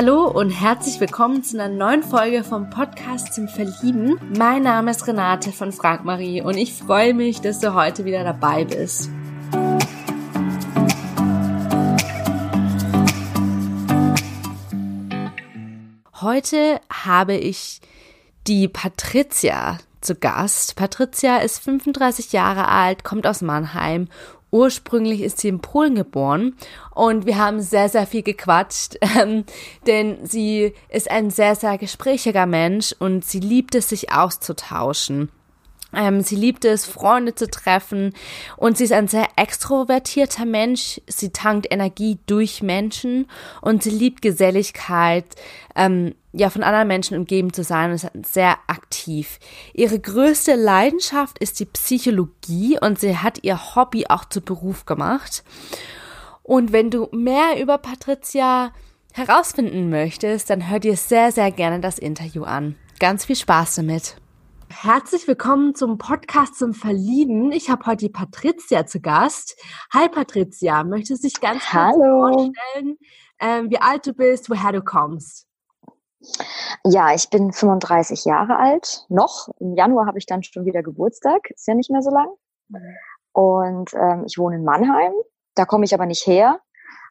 Hallo und herzlich willkommen zu einer neuen Folge vom Podcast zum Verlieben. Mein Name ist Renate von Frank Marie und ich freue mich, dass du heute wieder dabei bist. Heute habe ich die Patricia zu Gast. Patricia ist 35 Jahre alt, kommt aus Mannheim Ursprünglich ist sie in Polen geboren und wir haben sehr, sehr viel gequatscht, ähm, denn sie ist ein sehr, sehr gesprächiger Mensch und sie liebt es, sich auszutauschen. Ähm, sie liebt es, Freunde zu treffen und sie ist ein sehr extrovertierter Mensch. Sie tankt Energie durch Menschen und sie liebt Geselligkeit, ähm, ja, von anderen Menschen umgeben zu sein und ist sehr aktiv. Ihre größte Leidenschaft ist die Psychologie und sie hat ihr Hobby auch zu Beruf gemacht. Und wenn du mehr über Patricia herausfinden möchtest, dann hör dir sehr, sehr gerne das Interview an. Ganz viel Spaß damit. Herzlich willkommen zum Podcast zum Verlieben. Ich habe heute die Patricia zu Gast. Hi Patricia, möchtest du dich ganz kurz vorstellen, ähm, wie alt du bist, woher du kommst? Ja, ich bin 35 Jahre alt, noch. Im Januar habe ich dann schon wieder Geburtstag, ist ja nicht mehr so lang. Und ähm, ich wohne in Mannheim, da komme ich aber nicht her,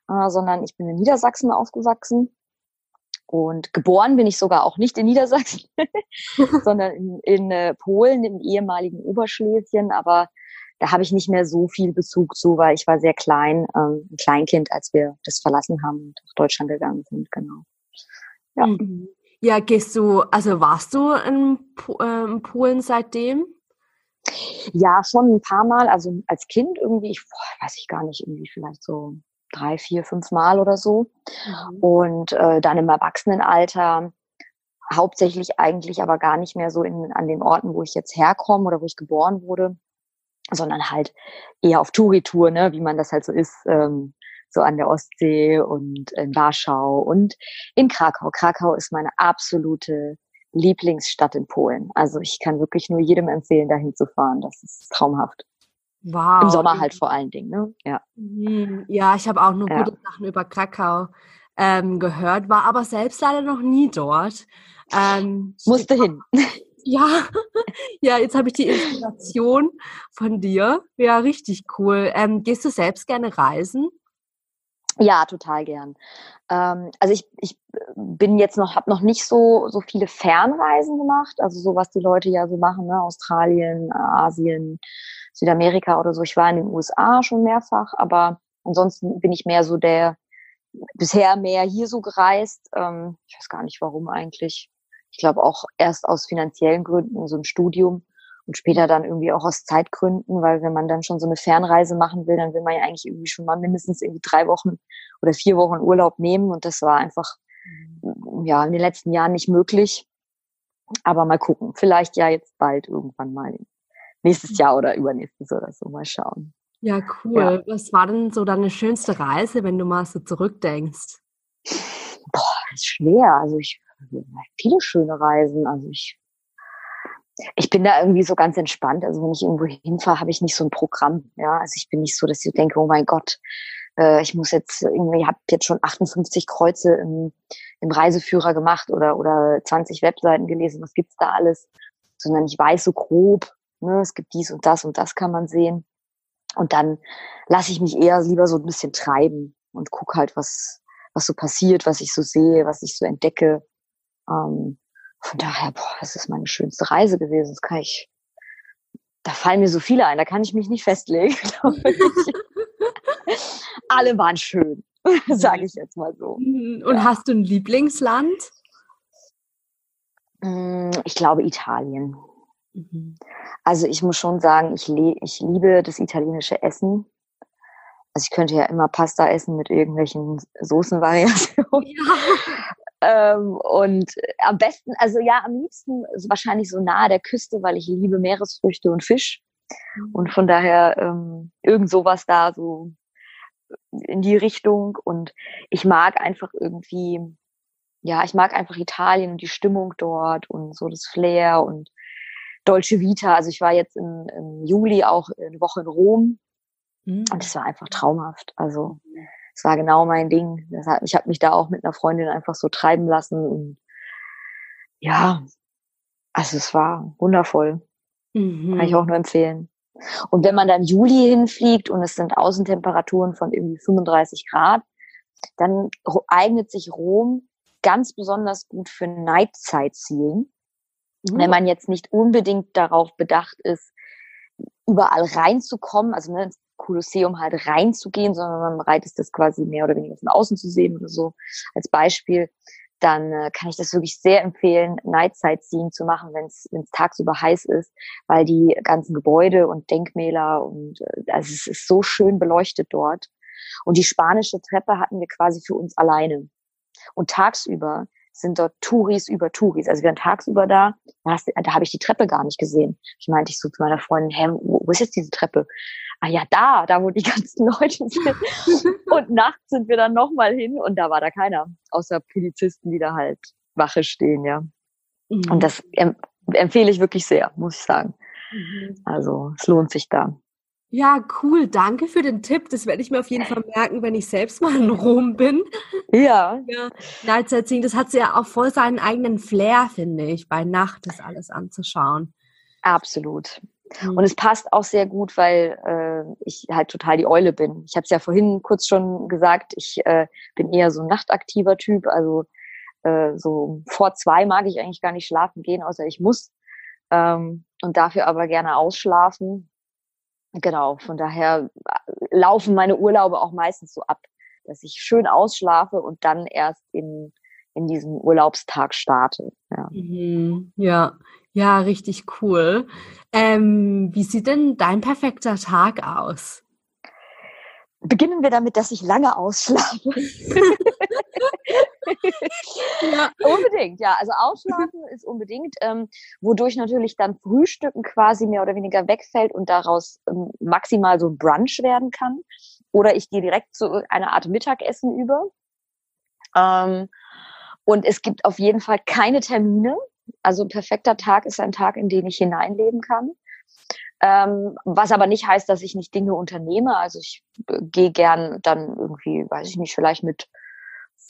äh, sondern ich bin in Niedersachsen aufgewachsen und geboren bin ich sogar auch nicht in Niedersachsen, sondern in, in äh, Polen, im ehemaligen Oberschlesien. Aber da habe ich nicht mehr so viel Bezug zu, weil ich war sehr klein, ähm, ein Kleinkind, als wir das verlassen haben und nach Deutschland gegangen sind. Genau. Ja. Mhm. Ja, gehst du, also warst du in, äh, in Polen seitdem? Ja, schon ein paar Mal. Also als Kind irgendwie, ich boah, weiß ich gar nicht, irgendwie vielleicht so drei, vier, fünf Mal oder so. Mhm. Und äh, dann im Erwachsenenalter hauptsächlich eigentlich aber gar nicht mehr so in, an den Orten, wo ich jetzt herkomme oder wo ich geboren wurde, sondern halt eher auf Touritour, ne, wie man das halt so ist, ähm, so an der Ostsee und in Warschau und in Krakau. Krakau ist meine absolute Lieblingsstadt in Polen. Also ich kann wirklich nur jedem empfehlen, dahin zu fahren. Das ist traumhaft. Wow. Im Sommer halt vor allen Dingen, ne? Ja. Mhm. Ja, ich habe auch nur ja. gute Sachen über Krakau ähm, gehört, war aber selbst leider noch nie dort. Ähm, Musste hin. Ja, ja, jetzt habe ich die Inspiration von dir. Ja, richtig cool. Ähm, gehst du selbst gerne reisen? Ja, total gern. Ähm, also ich, ich bin jetzt noch, habe noch nicht so so viele Fernreisen gemacht, also so was die Leute ja so machen, ne? Australien, Asien, Südamerika oder so. Ich war in den USA schon mehrfach, aber ansonsten bin ich mehr so der, bisher mehr hier so gereist. Ähm, ich weiß gar nicht warum eigentlich. Ich glaube auch erst aus finanziellen Gründen, so ein Studium und später dann irgendwie auch aus Zeitgründen, weil wenn man dann schon so eine Fernreise machen will, dann will man ja eigentlich irgendwie schon mal mindestens irgendwie drei Wochen oder vier Wochen Urlaub nehmen und das war einfach ja in den letzten Jahren nicht möglich. Aber mal gucken, vielleicht ja jetzt bald irgendwann mal nächstes Jahr oder übernächstes oder so. Mal schauen. Ja, cool. Ja. Was war denn so deine schönste Reise, wenn du mal so zurückdenkst? Boah, ist schwer. Also ich viele schöne Reisen. Also ich ich bin da irgendwie so ganz entspannt. Also wenn ich irgendwo hinfahre, habe ich nicht so ein Programm. Ja, also ich bin nicht so, dass ich denke, oh mein Gott, äh, ich muss jetzt irgendwie, ich habe jetzt schon 58 Kreuze im, im Reiseführer gemacht oder oder 20 Webseiten gelesen. Was gibt's da alles? Sondern ich weiß so grob, Ne, es gibt dies und das und das kann man sehen. Und dann lasse ich mich eher lieber so ein bisschen treiben und guck halt, was, was so passiert, was ich so sehe, was ich so entdecke. Ähm, von daher, boah, das ist meine schönste Reise gewesen. Das kann ich, da fallen mir so viele ein, da kann ich mich nicht festlegen, Alle waren schön, sage ich jetzt mal so. Mhm. Und ja. hast du ein Lieblingsland? Mm, ich glaube Italien. Mhm. Also ich muss schon sagen, ich, ich liebe das italienische Essen. Also ich könnte ja immer Pasta essen mit irgendwelchen Soßenvariationen. Ja. Ähm, und am besten, also ja, am liebsten wahrscheinlich so nahe der Küste, weil ich liebe Meeresfrüchte und Fisch. Mhm. Und von daher ähm, irgend sowas da so in die Richtung. Und ich mag einfach irgendwie, ja, ich mag einfach Italien und die Stimmung dort und so das Flair und Dolce Vita. Also ich war jetzt im, im Juli auch eine Woche in Rom mhm. und es war einfach traumhaft. Also das war genau mein Ding. Hat, ich habe mich da auch mit einer Freundin einfach so treiben lassen und ja, also es war wundervoll. Mhm. Kann ich auch nur empfehlen. Und wenn man dann Juli hinfliegt und es sind Außentemperaturen von irgendwie 35 Grad, dann eignet sich Rom ganz besonders gut für Sightseeing. Mhm. Wenn man jetzt nicht unbedingt darauf bedacht ist, überall reinzukommen, also ne, Kolosseum halt reinzugehen, sondern man bereit ist, das quasi mehr oder weniger von außen zu sehen oder so als Beispiel, dann äh, kann ich das wirklich sehr empfehlen, Night Sightseeing zu machen, wenn es tagsüber heiß ist, weil die ganzen Gebäude und Denkmäler und äh, also es ist so schön beleuchtet dort. Und die spanische Treppe hatten wir quasi für uns alleine. Und tagsüber sind dort Touris über Touris. Also wir waren tagsüber da, da, da habe ich die Treppe gar nicht gesehen. Ich meinte ich so zu meiner Freundin, hä, wo, wo ist jetzt diese Treppe? Ah ja, da, da wo die ganzen Leute sind. und nachts sind wir dann nochmal hin und da war da keiner, außer Polizisten, die da halt Wache stehen, ja. Mhm. Und das empfehle ich wirklich sehr, muss ich sagen. Mhm. Also es lohnt sich da. Ja, cool. Danke für den Tipp. Das werde ich mir auf jeden Fall merken, wenn ich selbst mal in Rom bin. Ja. ja. Nightsightseeing, das hat ja auch voll seinen eigenen Flair, finde ich, bei Nacht das alles anzuschauen. Absolut. Mhm. Und es passt auch sehr gut, weil äh, ich halt total die Eule bin. Ich habe es ja vorhin kurz schon gesagt, ich äh, bin eher so ein nachtaktiver Typ. Also äh, so vor zwei mag ich eigentlich gar nicht schlafen gehen, außer ich muss. Ähm, und dafür aber gerne ausschlafen. Genau, von daher äh, laufen meine Urlaube auch meistens so ab, dass ich schön ausschlafe und dann erst in, in diesem Urlaubstag starte. Ja, mhm, ja. ja, richtig cool. Ähm, wie sieht denn dein perfekter Tag aus? Beginnen wir damit, dass ich lange ausschlafe. ja. Unbedingt, ja. Also ausschlafen ist unbedingt, ähm, wodurch natürlich dann Frühstücken quasi mehr oder weniger wegfällt und daraus ähm, maximal so ein Brunch werden kann. Oder ich gehe direkt zu einer Art Mittagessen über. Ähm, und es gibt auf jeden Fall keine Termine. Also ein perfekter Tag ist ein Tag, in den ich hineinleben kann. Ähm, was aber nicht heißt, dass ich nicht Dinge unternehme. Also ich äh, gehe gern dann irgendwie, weiß ich nicht, vielleicht mit,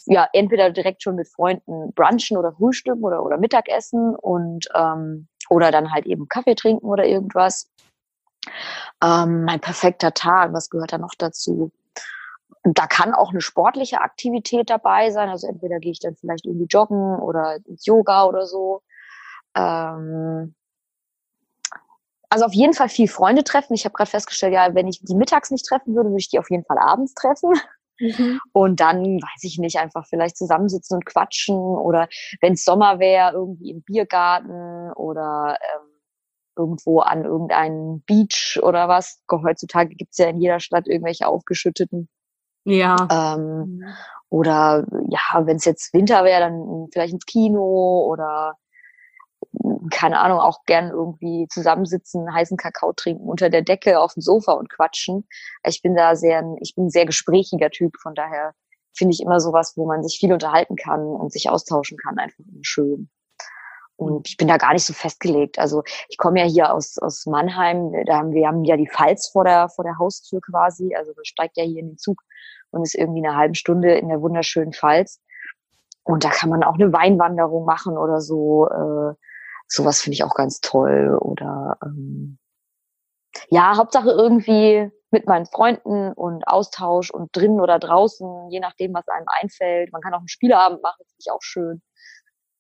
ja, entweder direkt schon mit Freunden brunchen oder frühstücken oder, oder Mittagessen und ähm, oder dann halt eben Kaffee trinken oder irgendwas. Ähm, mein perfekter Tag, was gehört da noch dazu? Und da kann auch eine sportliche Aktivität dabei sein. Also entweder gehe ich dann vielleicht irgendwie joggen oder ins Yoga oder so. Ähm, also auf jeden Fall viel Freunde treffen. Ich habe gerade festgestellt, ja, wenn ich die mittags nicht treffen würde, würde ich die auf jeden Fall abends treffen. Mhm. Und dann, weiß ich nicht, einfach vielleicht zusammensitzen und quatschen oder wenn es Sommer wäre, irgendwie im Biergarten oder ähm, irgendwo an irgendeinem Beach oder was. Heutzutage gibt's ja in jeder Stadt irgendwelche aufgeschütteten. Ja. Ähm, mhm. Oder ja, wenn es jetzt Winter wäre, dann vielleicht ins Kino oder keine Ahnung, auch gern irgendwie zusammensitzen, heißen Kakao trinken, unter der Decke auf dem Sofa und quatschen. Ich bin da sehr, ich bin ein sehr gesprächiger Typ, von daher finde ich immer sowas, wo man sich viel unterhalten kann und sich austauschen kann, einfach schön. Und ich bin da gar nicht so festgelegt. Also ich komme ja hier aus, aus Mannheim, da haben wir haben ja die Pfalz vor der, vor der Haustür quasi. Also man steigt ja hier in den Zug und ist irgendwie eine halbe Stunde in der wunderschönen Pfalz. Und da kann man auch eine Weinwanderung machen oder so. Äh, sowas finde ich auch ganz toll. Oder ähm, ja, Hauptsache irgendwie mit meinen Freunden und Austausch und drinnen oder draußen, je nachdem, was einem einfällt. Man kann auch einen Spieleabend machen, finde ich auch schön.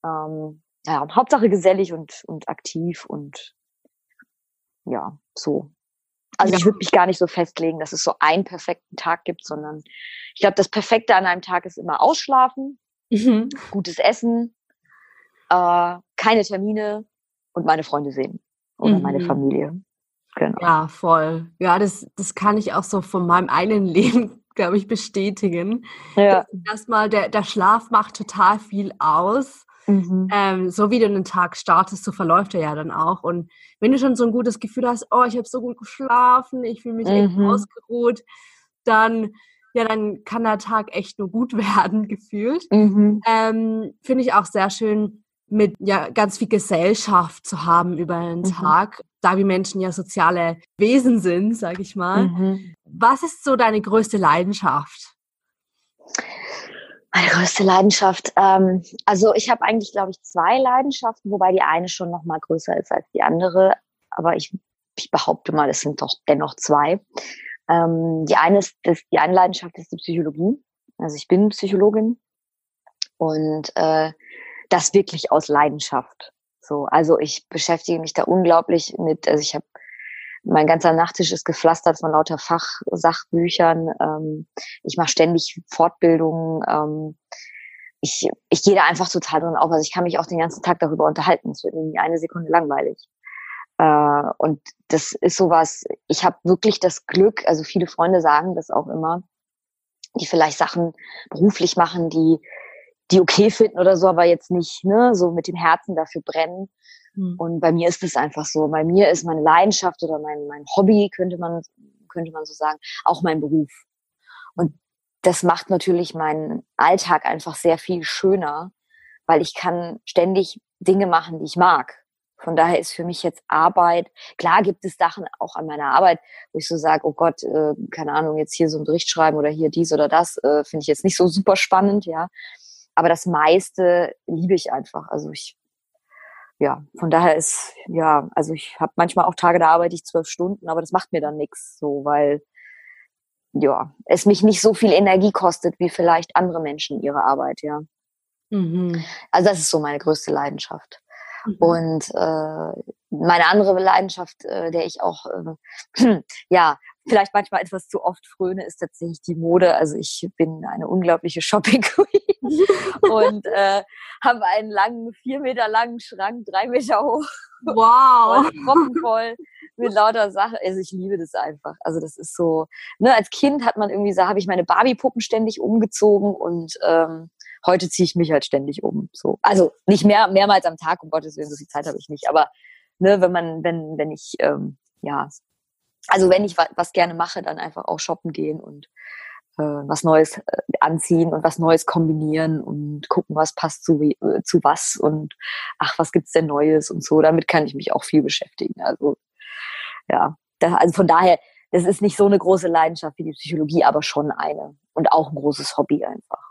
Ähm, ja, Hauptsache gesellig und, und aktiv und ja, so. Also ja. ich würde mich gar nicht so festlegen, dass es so einen perfekten Tag gibt, sondern ich glaube, das Perfekte an einem Tag ist immer Ausschlafen, mhm. gutes Essen, äh, keine Termine und meine Freunde sehen oder mhm. meine Familie. Genau. Ja, voll. Ja, das, das kann ich auch so von meinem eigenen Leben, glaube ich, bestätigen. Ja. Erstmal, der, der Schlaf macht total viel aus. Mhm. Ähm, so wie du den Tag startest, so verläuft er ja dann auch. Und wenn du schon so ein gutes Gefühl hast, oh, ich habe so gut geschlafen, ich fühle mich mhm. echt ausgeruht, dann ja, dann kann der Tag echt nur gut werden, gefühlt. Mhm. Ähm, Finde ich auch sehr schön, mit ja ganz viel Gesellschaft zu haben über einen mhm. Tag, da wir Menschen ja soziale Wesen sind, sage ich mal. Mhm. Was ist so deine größte Leidenschaft? Meine größte Leidenschaft. Ähm, also ich habe eigentlich, glaube ich, zwei Leidenschaften, wobei die eine schon noch mal größer ist als die andere. Aber ich, ich behaupte mal, es sind doch dennoch zwei. Ähm, die eine ist, das, die eine Leidenschaft ist die Psychologie. Also ich bin Psychologin und äh, das wirklich aus Leidenschaft. So, also ich beschäftige mich da unglaublich mit. Also ich habe mein ganzer Nachttisch ist gepflastert von lauter Fachsachbüchern. Ähm, ich mache ständig Fortbildungen. Ähm, ich, ich gehe da einfach total drin auf. Also ich kann mich auch den ganzen Tag darüber unterhalten. Es wird nie eine Sekunde langweilig. Äh, und das ist sowas, ich habe wirklich das Glück, also viele Freunde sagen das auch immer, die vielleicht Sachen beruflich machen, die, die okay finden oder so, aber jetzt nicht ne, so mit dem Herzen dafür brennen. Mhm. Und bei mir ist es einfach so. Bei mir ist meine Leidenschaft oder mein, mein Hobby, könnte man, könnte man so sagen, auch mein Beruf. Und das macht natürlich meinen Alltag einfach sehr viel schöner, weil ich kann ständig Dinge machen, die ich mag. Von daher ist für mich jetzt Arbeit, klar gibt es Sachen auch an meiner Arbeit, wo ich so sage, oh Gott, äh, keine Ahnung, jetzt hier so einen Bericht schreiben oder hier dies oder das, äh, finde ich jetzt nicht so super spannend, ja. Aber das meiste liebe ich einfach. Also ich ja, von daher ist, ja, also ich habe manchmal auch Tage, da arbeite ich zwölf Stunden, aber das macht mir dann nichts, so, weil ja, es mich nicht so viel Energie kostet, wie vielleicht andere Menschen ihre Arbeit, ja. Mhm. Also das ist so meine größte Leidenschaft. Mhm. Und äh, meine andere Leidenschaft, äh, der ich auch äh, ja vielleicht manchmal etwas zu oft fröne, ist tatsächlich die Mode. Also ich bin eine unglaubliche Shopping Queen und äh, habe einen langen, vier Meter langen Schrank, drei Meter hoch. Wow. voll mit lauter Sachen. Also ich liebe das einfach. Also das ist so, ne, als Kind hat man irgendwie so, habe ich meine Barbie-Puppen ständig umgezogen und ähm, heute ziehe ich mich halt ständig um. So. Also nicht mehr, mehrmals am Tag, um Gottes Willen, so viel Zeit habe ich nicht. Aber ne, wenn man, wenn, wenn ich, ähm, ja, also wenn ich was gerne mache, dann einfach auch shoppen gehen und was Neues äh, anziehen und was Neues kombinieren und gucken, was passt zu, äh, zu was und ach, was gibt's denn Neues und so. Damit kann ich mich auch viel beschäftigen. Also ja, da, also von daher, das ist nicht so eine große Leidenschaft wie die Psychologie, aber schon eine und auch ein großes Hobby einfach.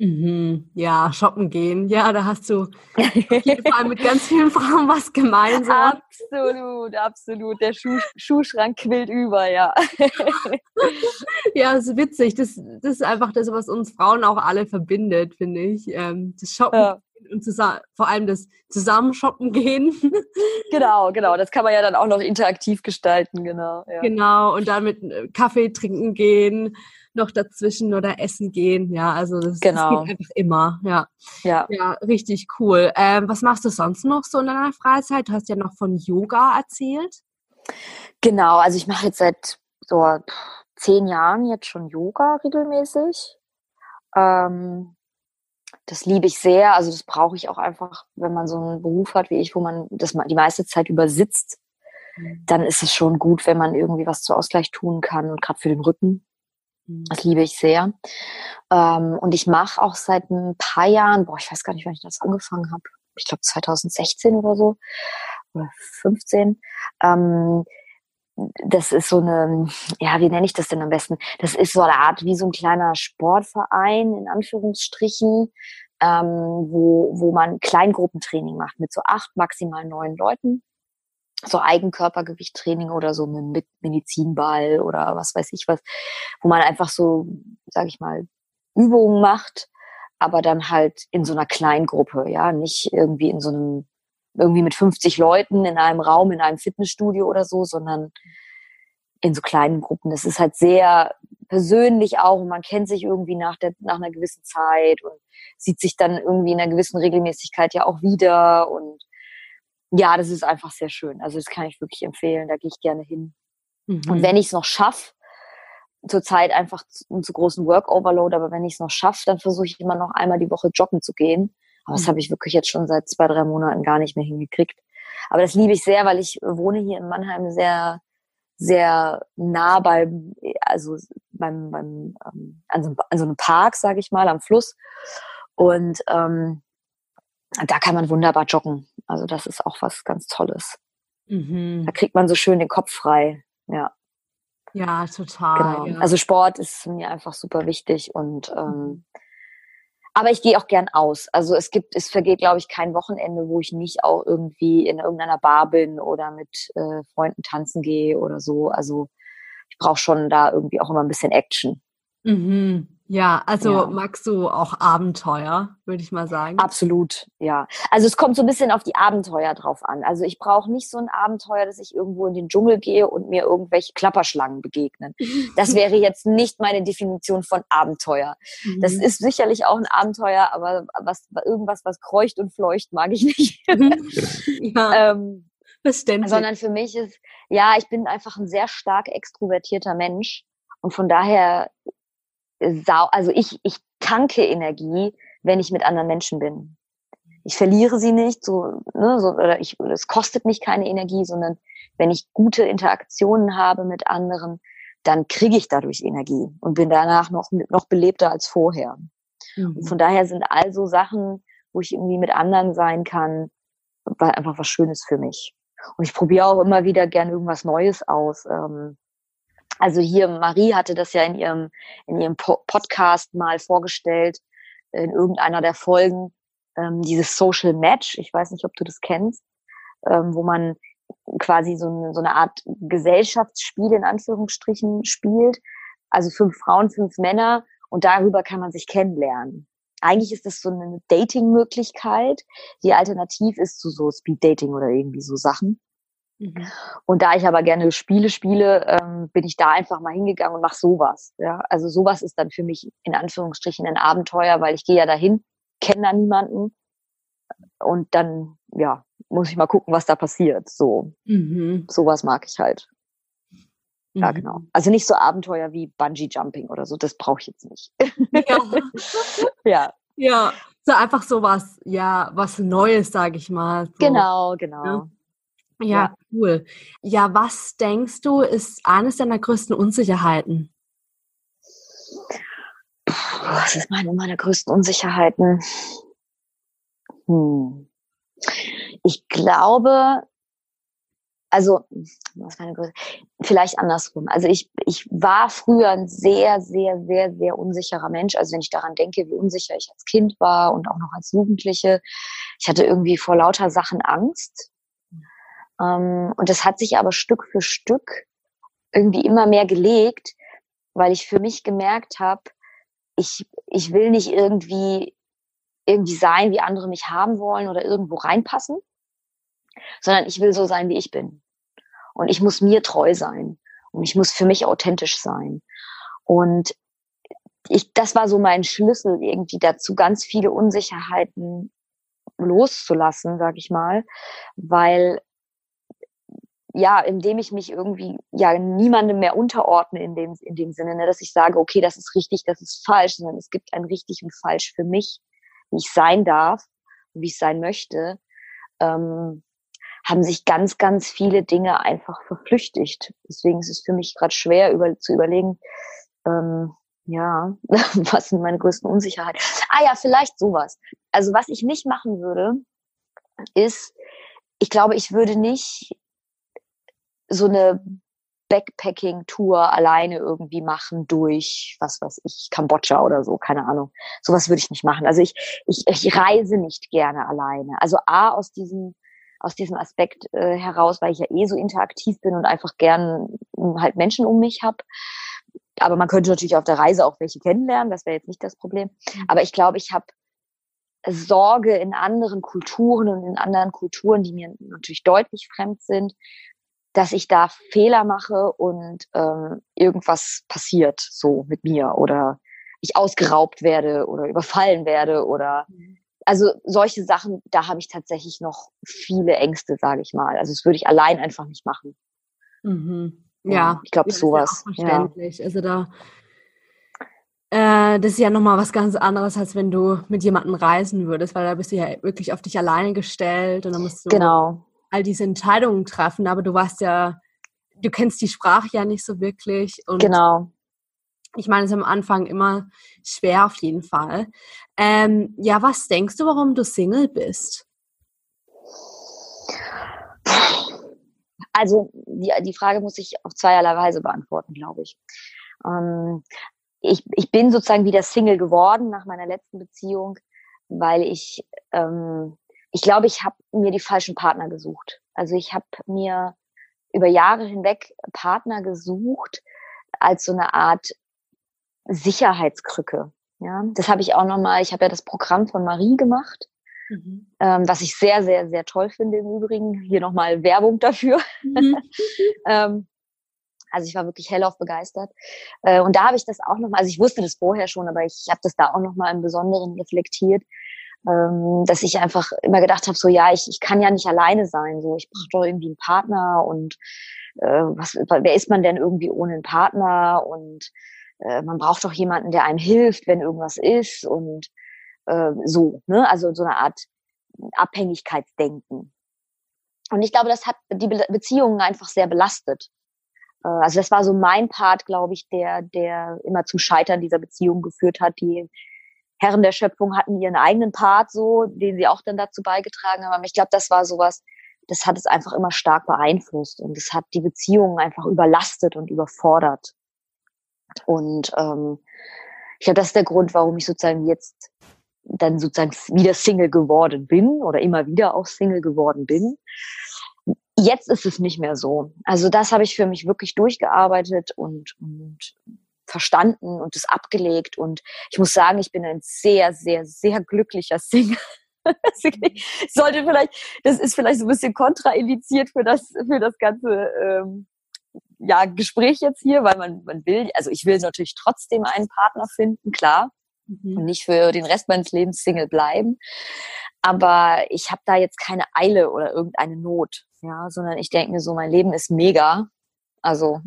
Ja. Mhm. Ja, shoppen gehen. Ja, da hast du auf jeden Fall mit ganz vielen Frauen was gemeinsam. Absolut, absolut. Der Schuh, Schuhschrank quillt über, ja. ja, ist witzig. Das, das ist einfach das, was uns Frauen auch alle verbindet, finde ich. Ähm, das Shoppen ja. und vor allem das Zusammenshoppen gehen. genau, genau. Das kann man ja dann auch noch interaktiv gestalten, genau. Ja. Genau, und dann mit äh, Kaffee trinken gehen noch dazwischen oder essen gehen. Ja, also das, genau. das geht einfach immer. Ja, ja. ja richtig cool. Ähm, was machst du sonst noch so in deiner Freizeit? Du hast ja noch von Yoga erzählt. Genau, also ich mache jetzt seit so zehn Jahren jetzt schon Yoga regelmäßig. Ähm, das liebe ich sehr. Also das brauche ich auch einfach, wenn man so einen Beruf hat wie ich, wo man das die meiste Zeit über sitzt, mhm. dann ist es schon gut, wenn man irgendwie was zu Ausgleich tun kann und gerade für den Rücken. Das liebe ich sehr. Ähm, und ich mache auch seit ein paar Jahren, boah, ich weiß gar nicht, wann ich das angefangen habe. Ich glaube 2016 oder so oder 15. Ähm, das ist so eine, ja, wie nenne ich das denn am besten? Das ist so eine Art wie so ein kleiner Sportverein, in Anführungsstrichen, ähm, wo, wo man Kleingruppentraining macht mit so acht, maximal neun Leuten so Eigenkörpergewichttraining oder so mit Medizinball oder was weiß ich was, wo man einfach so, sag ich mal, Übungen macht, aber dann halt in so einer Kleingruppe, ja, nicht irgendwie in so einem, irgendwie mit 50 Leuten in einem Raum, in einem Fitnessstudio oder so, sondern in so kleinen Gruppen. Das ist halt sehr persönlich auch und man kennt sich irgendwie nach, der, nach einer gewissen Zeit und sieht sich dann irgendwie in einer gewissen Regelmäßigkeit ja auch wieder und ja, das ist einfach sehr schön. Also das kann ich wirklich empfehlen. Da gehe ich gerne hin. Mhm. Und wenn ich es noch schaffe, zurzeit einfach einen zu großen Work-Overload, aber wenn ich es noch schaffe, dann versuche ich immer noch einmal die Woche joggen zu gehen. Aber das mhm. habe ich wirklich jetzt schon seit zwei, drei Monaten gar nicht mehr hingekriegt. Aber das liebe ich sehr, weil ich wohne hier in Mannheim sehr, sehr nah beim, also beim, beim ähm, an, so, an so einem Park, sage ich mal, am Fluss. Und ähm, da kann man wunderbar joggen. Also das ist auch was ganz Tolles. Mhm. Da kriegt man so schön den Kopf frei. Ja. Ja, total. Genau. Ja. Also Sport ist mir einfach super wichtig und ähm, aber ich gehe auch gern aus. Also es gibt, es vergeht, glaube ich, kein Wochenende, wo ich nicht auch irgendwie in irgendeiner Bar bin oder mit äh, Freunden tanzen gehe oder so. Also ich brauche schon da irgendwie auch immer ein bisschen Action. Mhm. Ja, also Ja. magst du auch Abenteuer, würde ich mal sagen. Absolut, ja. Also es kommt so ein bisschen auf die Abenteuer drauf an. Also ich brauche nicht so ein Abenteuer, dass ich irgendwo in den Dschungel gehe und mir irgendwelche Klapperschlangen begegnen. Das wäre jetzt nicht meine Definition von Abenteuer. Das Mhm. ist sicherlich auch ein Abenteuer, aber was irgendwas, was kreucht und fleucht, mag ich nicht. ja, ähm, verständlich. sondern für mich ist, ja, ich bin einfach ein sehr stark extrovertierter Mensch und von daher sau, also ich, ich tanke Energie, wenn ich mit anderen Menschen bin. Ich verliere sie nicht, so, ne, so, oder ich, es kostet mich keine Energie, sondern wenn ich gute Interaktionen habe mit anderen, dann kriege ich dadurch Energie und bin danach noch, noch belebter als vorher. Und Mhm. von daher sind also Sachen, wo ich irgendwie mit anderen sein kann, einfach was Schönes für mich. Und ich probiere auch immer wieder gern irgendwas Neues aus. Ähm, also hier, Marie hatte das ja in ihrem, in ihrem po Podcast mal vorgestellt, in irgendeiner der Folgen, ähm, dieses Social Match. Ich weiß nicht, ob du das kennst, ähm, wo man quasi so eine, so eine Art Gesellschaftsspiel in Anführungsstrichen spielt. Also fünf Frauen, fünf Männer und darüber kann man sich kennenlernen. Eigentlich ist das so eine Dating-Möglichkeit. Die Alternativ ist zu so Speed-Dating oder irgendwie so Sachen. Mhm. Und da ich aber gerne Spiele spiele, ähm, bin ich da einfach mal hingegangen und mache sowas. Ja? Also sowas ist dann für mich in Anführungsstrichen ein Abenteuer, weil ich gehe ja dahin, kenne da niemanden und dann ja muss ich mal gucken, was da passiert. So Mhm. sowas mag ich halt. Ja, Mhm. genau. Also nicht so Abenteuer wie Bungee Jumping oder so, das brauche ich jetzt nicht. Ja. ja, ja, so einfach so was, ja, was Neues, sage ich mal. So. genau, genau. Ja. Ja, Ja. cool. Ja, was denkst du, ist eines deiner größten Unsicherheiten? Puh, Was ist meine meiner größten Unsicherheiten? Hm. Ich glaube, also was meine größte, vielleicht andersrum. Also ich ich war früher ein sehr sehr sehr sehr unsicherer Mensch. Also wenn ich daran denke, wie unsicher ich als Kind war und auch noch als Jugendliche, ich hatte irgendwie vor lauter Sachen Angst. Ähm, und das hat sich aber Stück für Stück irgendwie immer mehr gelegt, weil ich für mich gemerkt habe, ich, ich will nicht irgendwie, irgendwie sein, wie andere mich haben wollen oder irgendwo reinpassen, sondern ich will so sein, wie ich bin. Und ich muss mir treu sein. Und ich muss für mich authentisch sein. Und ich, das war so mein Schlüssel irgendwie dazu, ganz viele Unsicherheiten loszulassen, sag ich mal, weil ja, indem ich mich irgendwie ja niemandem mehr unterordne in dem, in dem Sinne, ne, dass ich sage, okay, das ist richtig, das ist falsch, sondern es gibt ein richtig und falsch für mich, wie ich sein darf, wie ich sein möchte, ähm, haben sich ganz, ganz viele Dinge einfach verflüchtigt. Deswegen ist es für mich gerade schwer über, zu überlegen, ähm, ja, was sind meine größten Unsicherheiten? Ah ja, vielleicht sowas. Also was ich nicht machen würde, ist, ich glaube, ich würde nicht so eine Backpacking-Tour alleine irgendwie machen durch, was weiß ich, Kambodscha oder so, keine Ahnung. Sowas würde ich nicht machen. Also ich, ich, ich reise nicht gerne alleine. Also A, aus diesem, aus diesem Aspekt äh, heraus, weil ich ja eh so interaktiv bin und einfach gern m, halt Menschen um mich habe. Aber man könnte natürlich auf der Reise auch welche kennenlernen, das wäre jetzt nicht das Problem. Aber ich glaube, ich habe Sorge in anderen Kulturen und in anderen Kulturen, die mir natürlich deutlich fremd sind, dass ich da Fehler mache und ähm, irgendwas passiert so mit mir oder ich ausgeraubt werde oder überfallen werde oder also solche Sachen, da habe ich tatsächlich noch viele Ängste, sage ich mal. Also das würde ich allein einfach nicht machen. Mhm. Ja, Ja, ich glaube sowas. Ja auch Ja, verständlich. Also da, äh, das ist ja nochmal was ganz anderes, als wenn du mit jemandem reisen würdest, weil da bist du ja wirklich auf dich alleine gestellt und dann musst du genau. All diese Entscheidungen treffen, aber du warst ja, du kennst die Sprache ja nicht so wirklich und Genau. ich meine, es ist am Anfang immer schwer auf jeden Fall. Ähm, ja, was denkst du, warum du Single bist? Also die, die Frage muss ich auf zweierlei Weise beantworten, glaube ich. Ähm, ich. Ich bin sozusagen wieder Single geworden nach meiner letzten Beziehung, weil ich, ähm, ich glaube, ich habe mir die falschen Partner gesucht. Also ich habe mir über Jahre hinweg Partner gesucht als so eine Art Sicherheitskrücke. Ja, das habe ich auch nochmal, ich habe ja das Programm von Marie gemacht, mhm. ähm, was ich sehr, sehr, sehr toll finde im Übrigen. Hier nochmal Werbung dafür. Mhm. ähm, also ich war wirklich hellauf begeistert. Äh, und da habe ich das auch nochmal, also ich wusste das vorher schon, aber ich habe das da auch nochmal im Besonderen reflektiert, ähm, dass ich einfach immer gedacht habe, so ja, ich, ich kann ja nicht alleine sein, so ich brauche doch irgendwie einen Partner und äh, was, wer ist man denn irgendwie ohne einen Partner und äh, man braucht doch jemanden, der einem hilft, wenn irgendwas ist und äh, so, ne? Also so eine Art Abhängigkeitsdenken. Und ich glaube, das hat die Be Beziehungen einfach sehr belastet. Äh, also das war so mein Part, glaube ich, der, der immer zum Scheitern dieser Beziehung geführt hat. Die Herren der Schöpfung hatten ihren eigenen Part so, den sie auch dann dazu beigetragen haben. Aber ich glaube, das war sowas, das hat es einfach immer stark beeinflusst und es hat die Beziehungen einfach überlastet und überfordert. Und ähm, ich glaube, das ist der Grund, warum ich sozusagen jetzt dann sozusagen wieder Single geworden bin oder immer wieder auch Single geworden bin. Jetzt ist es nicht mehr so. Also das habe ich für mich wirklich durchgearbeitet und, und verstanden und es abgelegt. Und ich muss sagen, ich bin ein sehr, sehr, sehr glücklicher Single. sollte vielleicht, das ist vielleicht so ein bisschen kontraindiziert für das, für das ganze ähm, ja, Gespräch jetzt hier, weil man, man will, also ich will natürlich trotzdem einen Partner finden, klar. Mhm. Und nicht für den Rest meines Lebens Single bleiben. Aber ich habe da jetzt keine Eile oder irgendeine Not, ja, sondern ich denke mir so, mein Leben ist mega. Also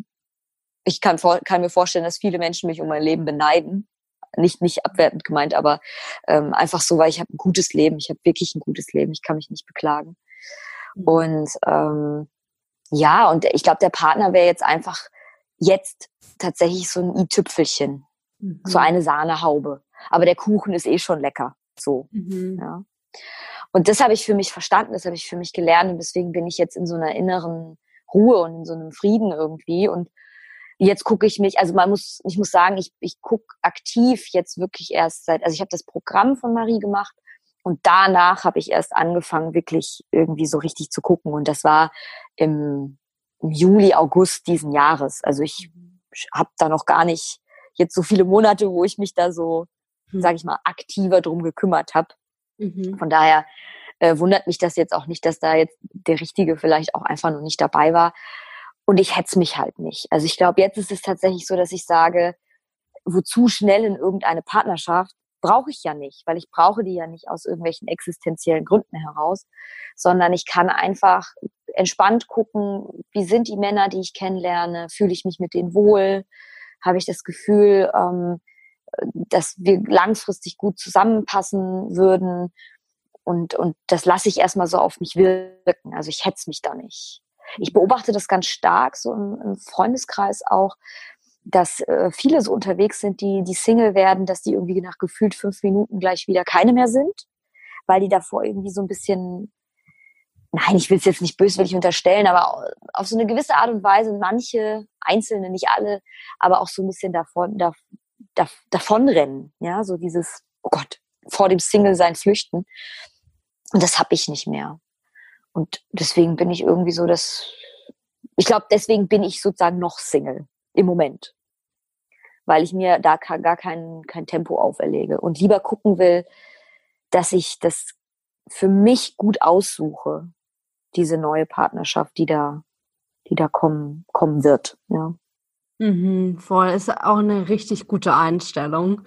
ich kann, vor, kann mir vorstellen, dass viele Menschen mich um mein Leben beneiden. Nicht, nicht abwertend gemeint, aber ähm, einfach so, weil ich habe ein gutes Leben. Ich habe wirklich ein gutes Leben. Ich kann mich nicht beklagen. Mhm. Und ähm, ja, und ich glaube, der Partner wäre jetzt einfach jetzt tatsächlich so ein i-Tüpfelchen, mhm. so eine Sahnehaube. Aber der Kuchen ist eh schon lecker. So. Mhm. Ja. Und das habe ich für mich verstanden, das habe ich für mich gelernt und deswegen bin ich jetzt in so einer inneren Ruhe und in so einem Frieden irgendwie. Und jetzt gucke ich mich, also man muss, ich muss sagen, ich, ich gucke aktiv jetzt wirklich erst seit, also ich habe das Programm von Marie gemacht und danach habe ich erst angefangen, wirklich irgendwie so richtig zu gucken. Und das war im, im Juli, August diesen Jahres. Also ich habe da noch gar nicht jetzt so viele Monate, wo ich mich da so, hm. sage ich mal, aktiver drum gekümmert habe. Mhm. Von daher äh, wundert mich das jetzt auch nicht, dass da jetzt der Richtige vielleicht auch einfach noch nicht dabei war. Und ich hetze mich halt nicht. Also ich glaube, jetzt ist es tatsächlich so, dass ich sage, wozu schnell in irgendeine Partnerschaft, brauche ich ja nicht, weil ich brauche die ja nicht aus irgendwelchen existenziellen Gründen heraus, sondern ich kann einfach entspannt gucken, wie sind die Männer, die ich kennenlerne, fühle ich mich mit denen wohl, habe ich das Gefühl, ähm, dass wir langfristig gut zusammenpassen würden und, und das lasse ich erstmal so auf mich wirken. Also ich hetze mich da nicht. Ich beobachte das ganz stark, so im, im Freundeskreis auch, dass äh, viele so unterwegs sind, die, die Single werden, dass die irgendwie nach gefühlt fünf Minuten gleich wieder keine mehr sind, weil die davor irgendwie so ein bisschen, nein, ich will es jetzt nicht böswillig unterstellen, aber auf so eine gewisse Art und Weise manche, einzelne, nicht alle, aber auch so ein bisschen davon, da, da, davonrennen, ja, so dieses, oh Gott, vor dem Single-Sein flüchten. Und das habe ich nicht mehr. Und deswegen bin ich irgendwie so, dass, ich glaube, deswegen bin ich sozusagen noch Single im Moment. Weil ich mir da gar kein, kein Tempo auferlege und lieber gucken will, dass ich das für mich gut aussuche, diese neue Partnerschaft, die da, die da kommen, kommen wird. Ja. Mhm, voll, ist auch eine richtig gute Einstellung.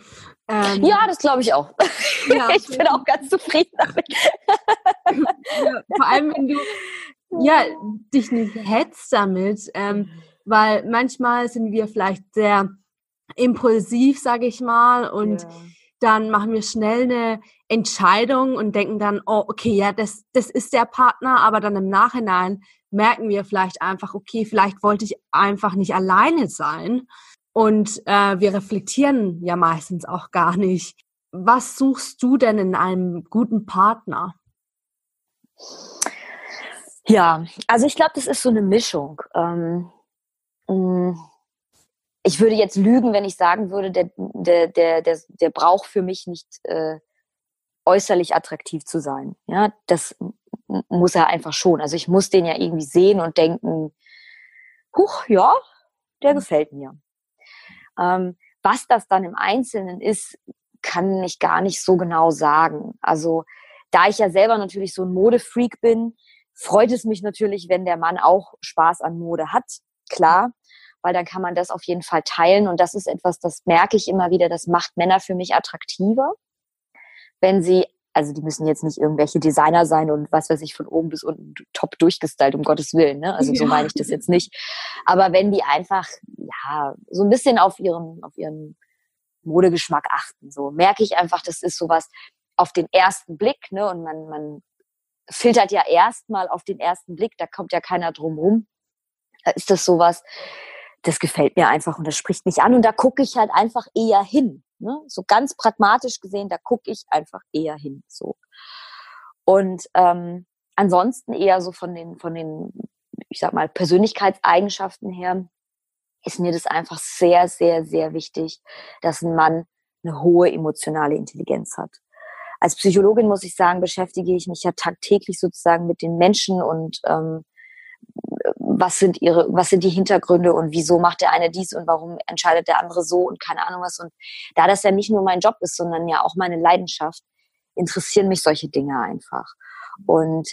Ähm, ja, das glaube ich auch. Ja, ich bin auch ganz zufrieden damit. ja, vor allem, wenn du ja, dich nicht hetzt damit. Ähm, weil manchmal sind wir vielleicht sehr impulsiv, sage ich mal, und ja. dann machen wir schnell eine Entscheidung und denken dann, oh, okay, ja, das, das ist der Partner, aber dann im Nachhinein merken wir vielleicht einfach, okay, vielleicht wollte ich einfach nicht alleine sein. Und äh, wir reflektieren ja meistens auch gar nicht. Was suchst du denn in einem guten Partner? Ja, also ich glaube, das ist so eine Mischung. Ähm, mm, ich würde jetzt lügen, wenn ich sagen würde, der, der, der, der, der braucht für mich nicht äh, äußerlich attraktiv zu sein. Ja, das muss er einfach schon. Also ich muss den ja irgendwie sehen und denken, huch, ja, der mhm. gefällt mir. Ähm, was das dann im Einzelnen ist, kann ich gar nicht so genau sagen. Also da ich ja selber natürlich so ein Modefreak bin, freut es mich natürlich, wenn der Mann auch Spaß an Mode hat. Klar, weil dann kann man das auf jeden Fall teilen. Und das ist etwas, das merke ich immer wieder, das macht Männer für mich attraktiver. Wenn sie, also die müssen jetzt nicht irgendwelche Designer sein und was weiß ich, von oben bis unten top durchgestylt, um Gottes Willen. Ne? Also so ja. meine ich das jetzt nicht. Aber wenn die einfach, ja, so ein bisschen auf ihren, auf ihren Modegeschmack achten, so merke ich einfach, das ist sowas auf den ersten Blick, ne? Und man, man filtert ja erstmal auf den ersten Blick, da kommt ja keiner drum rum. Da ist das sowas, das gefällt mir einfach und das spricht mich an und da gucke ich halt einfach eher hin. Ne? So ganz pragmatisch gesehen, da gucke ich einfach eher hin. So. Und ähm, ansonsten eher so von den, von den, ich sag mal, Persönlichkeitseigenschaften her, ist mir das einfach sehr, sehr, sehr wichtig, dass ein Mann eine hohe emotionale Intelligenz hat. Als Psychologin muss ich sagen, beschäftige ich mich ja tagtäglich sozusagen mit den Menschen und ähm, was sind ihre, was sind die Hintergründe und wieso macht der eine dies und warum entscheidet der andere so und keine Ahnung was. Und da das ja nicht nur mein Job ist, sondern ja auch meine Leidenschaft, interessieren mich solche Dinge einfach. Und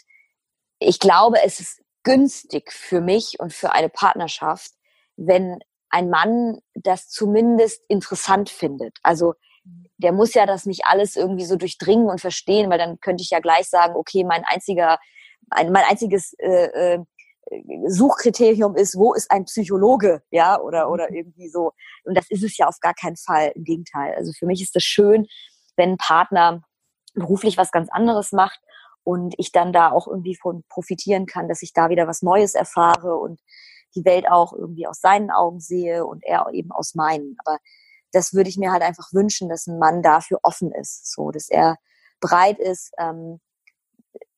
ich glaube, es ist günstig für mich und für eine Partnerschaft, wenn ein Mann das zumindest interessant findet. Also der muss ja das nicht alles irgendwie so durchdringen und verstehen, weil dann könnte ich ja gleich sagen, okay, mein einziger, mein, einziges äh, äh, Suchkriterium ist, wo ist ein Psychologe, ja, oder, mhm. oder irgendwie so. Und das ist es ja auf gar keinen Fall. Im Gegenteil. Also für mich ist es schön, wenn ein Partner beruflich was ganz anderes macht und ich dann da auch irgendwie von profitieren kann, dass ich da wieder was Neues erfahre und die Welt auch irgendwie aus seinen Augen sehe und er eben aus meinen. Aber das würde ich mir halt einfach wünschen, dass ein Mann dafür offen ist, so, dass er bereit ist, ähm,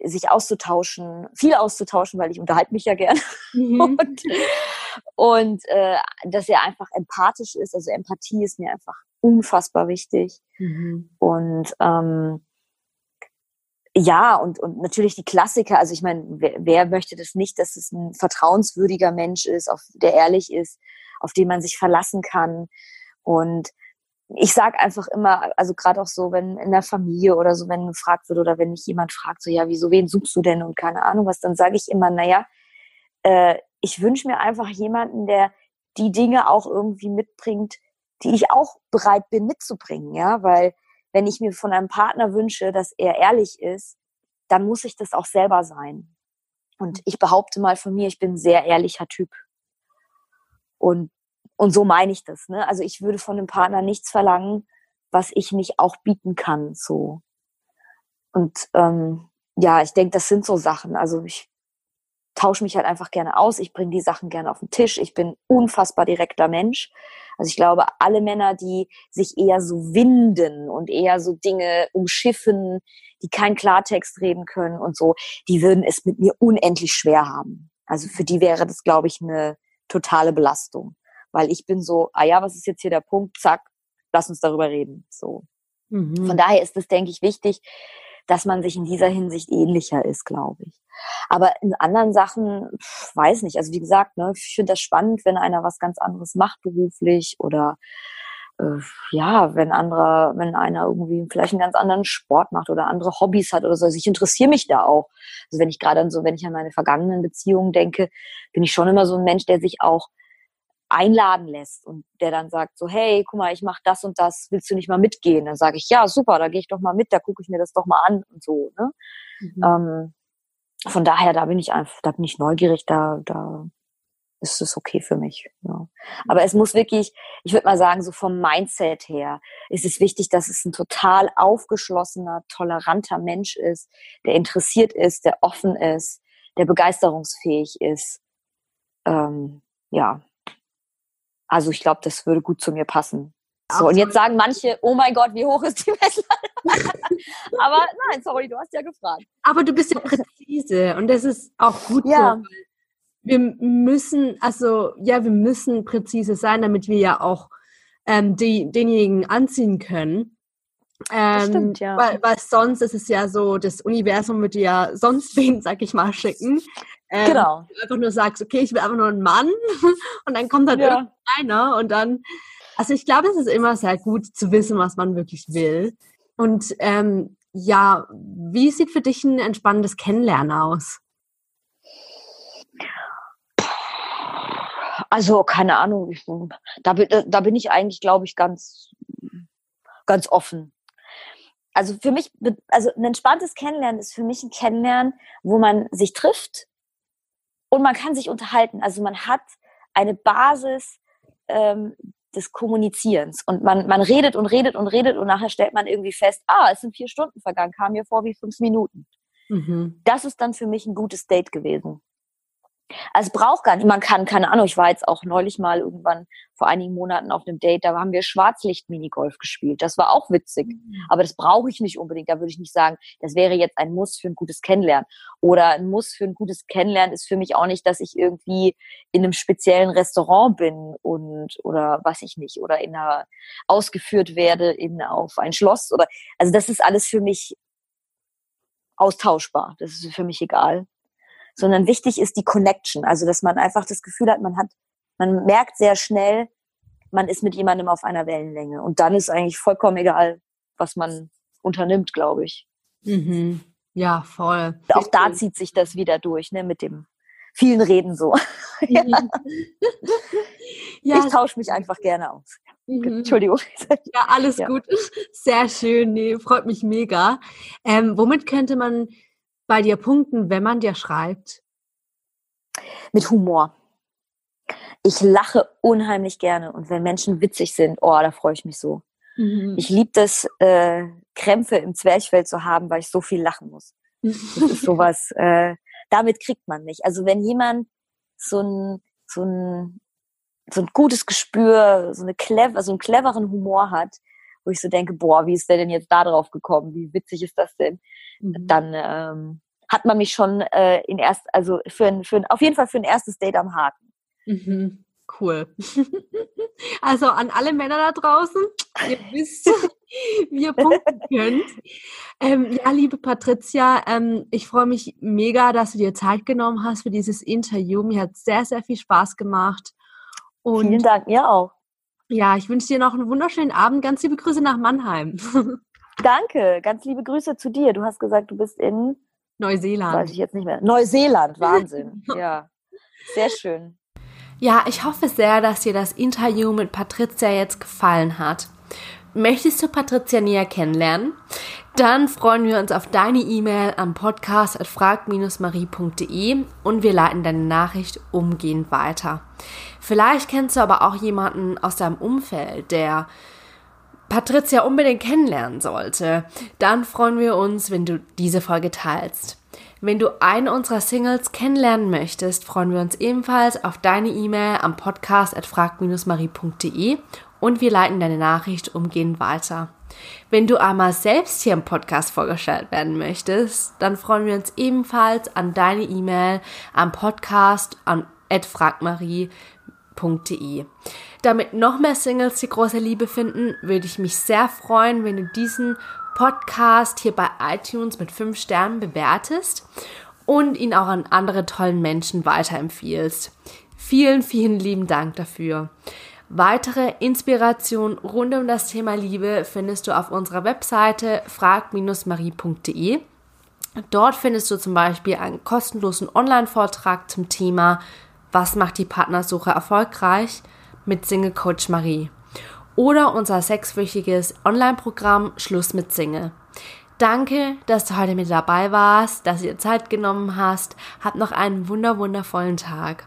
sich auszutauschen, viel auszutauschen, weil ich unterhalte mich ja gern. Mhm. und, und äh, dass er einfach empathisch ist. Also Empathie ist mir einfach unfassbar wichtig. Mhm. Und ähm, ja, und, und natürlich die Klassiker. Also ich meine, wer, wer möchte das nicht, dass es ein vertrauenswürdiger Mensch ist, auf, der ehrlich ist, auf den man sich verlassen kann. Und ich sage einfach immer, also gerade auch so, wenn in der Familie oder so, wenn gefragt wird oder wenn mich jemand fragt, so ja, wieso, wen suchst du denn und keine Ahnung was, dann sage ich immer, naja, äh, ich wünsche mir einfach jemanden, der die Dinge auch irgendwie mitbringt, die ich auch bereit bin mitzubringen, ja, weil wenn ich mir von einem Partner wünsche, dass er ehrlich ist, dann muss ich das auch selber sein. Und ich behaupte mal von mir, ich bin ein sehr ehrlicher Typ. Und und so meine ich das. Ne? Also ich würde von einem Partner nichts verlangen, was ich nicht auch bieten kann. So. Und ähm, ja, ich denke, das sind so Sachen. Also ich tausche mich halt einfach gerne aus. Ich bringe die Sachen gerne auf den Tisch. Ich bin unfassbar direkter Mensch. Also ich glaube, alle Männer, die sich eher so winden und eher so Dinge umschiffen, die keinen Klartext reden können und so, die würden es mit mir unendlich schwer haben. Also für die wäre das, glaube ich, eine totale Belastung weil ich bin so, ah ja, was ist jetzt hier der Punkt? Zack, lass uns darüber reden. So. Mhm. Von daher ist es, denke ich, wichtig, dass man sich in dieser Hinsicht ähnlicher ist, glaube ich. Aber in anderen Sachen, pff, weiß nicht. Also wie gesagt, ne, ich finde das spannend, wenn einer was ganz anderes macht beruflich oder äh, ja, wenn anderer, wenn einer irgendwie vielleicht einen ganz anderen Sport macht oder andere Hobbys hat oder so. Also ich interessiere mich da auch. Also wenn ich gerade an so, wenn ich an meine vergangenen Beziehungen denke, bin ich schon immer so ein Mensch, der sich auch einladen lässt und der dann sagt so, hey, guck mal, ich mache das und das, willst du nicht mal mitgehen? Dann sage ich, ja, super, da gehe ich doch mal mit, da gucke ich mir das doch mal an und so. Ne? Mhm. Ähm, von daher, da bin ich einfach, da bin ich neugierig, da, da ist es okay für mich. Ja. Aber es muss wirklich, ich würde mal sagen, so vom Mindset her ist es wichtig, dass es ein total aufgeschlossener, toleranter Mensch ist, der interessiert ist, der offen ist, der begeisterungsfähig ist. Ähm, ja, also ich glaube, das würde gut zu mir passen. So, und jetzt sagen manche, oh mein Gott, wie hoch ist die Messlatte? Aber nein, sorry, du hast ja gefragt. Aber du bist ja präzise und das ist auch gut ja. so. Wir müssen, also ja, wir müssen präzise sein, damit wir ja auch ähm, die, denjenigen anziehen können. Ähm, stimmt, ja. Weil, weil sonst ist es ja so, das Universum würde ja sonst wen, sag ich mal, schicken. Ähm, genau. Du einfach nur sagst, okay, ich will einfach nur einen Mann und dann kommt dann ja. irgendeiner und dann, also ich glaube, es ist immer sehr gut zu wissen, was man wirklich will. Und ähm, ja, wie sieht für dich ein entspannendes Kennenlernen aus? Also, keine Ahnung, ich, da, da bin ich eigentlich, glaube ich, ganz, ganz offen. Also für mich, also ein entspanntes Kennenlernen ist für mich ein Kennenlernen, wo man sich trifft und man kann sich unterhalten. Also man hat eine Basis ähm, des Kommunizierens und man, man redet und redet und redet und nachher stellt man irgendwie fest, ah, es sind vier Stunden vergangen, kam mir vor wie fünf Minuten. Mhm. Das ist dann für mich ein gutes Date gewesen. Also es braucht gar nicht, man kann, keine Ahnung, ich war jetzt auch neulich mal irgendwann vor einigen Monaten auf einem Date, da haben wir Schwarzlicht-Minigolf gespielt. Das war auch witzig. Mhm. Aber das brauche ich nicht unbedingt. Da würde ich nicht sagen, das wäre jetzt ein Muss für ein gutes Kennenlernen. Oder ein Muss für ein gutes Kennenlernen ist für mich auch nicht, dass ich irgendwie in einem speziellen Restaurant bin und, oder was ich nicht, oder in einer, ausgeführt werde in, auf ein Schloss oder, also das ist alles für mich austauschbar. Das ist für mich egal sondern wichtig ist die Connection. Also, dass man einfach das Gefühl hat, man hat, man merkt sehr schnell, man ist mit jemandem auf einer Wellenlänge. Und dann ist eigentlich vollkommen egal, was man unternimmt, glaube ich. Mhm. Ja, voll. Auch da zieht sich das wieder durch, ne, mit dem vielen Reden so. ja. ja. Ich tausche mich einfach gerne aus. Mhm. Entschuldigung. Ja, alles ja. gut. Sehr schön. Nee, freut mich mega. Ähm, womit könnte man bei dir punkten, wenn man dir schreibt? Mit Humor. Ich lache unheimlich gerne und wenn Menschen witzig sind, oh, da freue ich mich so. Mhm. Ich liebe das, äh, Krämpfe im Zwerchfell zu haben, weil ich so viel lachen muss. Das ist sowas, äh, damit kriegt man mich. Also wenn jemand so ein, so ein, so ein gutes Gespür, so eine clever, so einen cleveren Humor hat, wo ich so denke, boah, wie ist der denn jetzt da drauf gekommen? Wie witzig ist das denn? Mhm. Dann ähm, hat man mich schon äh, in erst, also für ein, für ein, auf jeden Fall für ein erstes Date am Haken. Mhm. Cool. Also an alle Männer da draußen, ihr wisst, wie ihr punkten könnt. Ähm, ja, liebe Patricia, ähm, ich freue mich mega, dass du dir Zeit genommen hast für dieses Interview. Mir hat sehr, sehr viel Spaß gemacht. Und Vielen Dank, mir auch. Ja, ich wünsche dir noch einen wunderschönen Abend. Ganz liebe Grüße nach Mannheim. Danke, ganz liebe Grüße zu dir. Du hast gesagt, du bist in Neuseeland. Weiß ich jetzt nicht mehr. Neuseeland, Wahnsinn. ja, sehr schön. Ja, ich hoffe sehr, dass dir das Interview mit Patricia jetzt gefallen hat. Möchtest du Patricia näher kennenlernen? Dann freuen wir uns auf deine E-Mail am podcast.frag-marie.de und wir leiten deine Nachricht umgehend weiter. Vielleicht kennst du aber auch jemanden aus deinem Umfeld, der Patricia unbedingt kennenlernen sollte. Dann freuen wir uns, wenn du diese Folge teilst. Wenn du eine unserer Singles kennenlernen möchtest, freuen wir uns ebenfalls auf deine E-Mail am Podcast at frag-marie.de und wir leiten deine Nachricht umgehend weiter. Wenn du einmal selbst hier im Podcast vorgestellt werden möchtest, dann freuen wir uns ebenfalls an deine E-Mail am Podcast an fragmarie.de. Damit noch mehr Singles die große Liebe finden, würde ich mich sehr freuen, wenn du diesen Podcast hier bei iTunes mit 5 Sternen bewertest und ihn auch an andere tollen Menschen weiterempfiehlst. Vielen, vielen lieben Dank dafür. Weitere Inspiration rund um das Thema Liebe findest du auf unserer Webseite frag-marie.de. Dort findest du zum Beispiel einen kostenlosen Online-Vortrag zum Thema Was macht die Partnersuche erfolgreich mit Single Coach Marie oder unser sechswöchiges Online-Programm Schluss mit Single. Danke, dass du heute mit dabei warst, dass dir Zeit genommen hast. Hab noch einen wunder wundervollen Tag.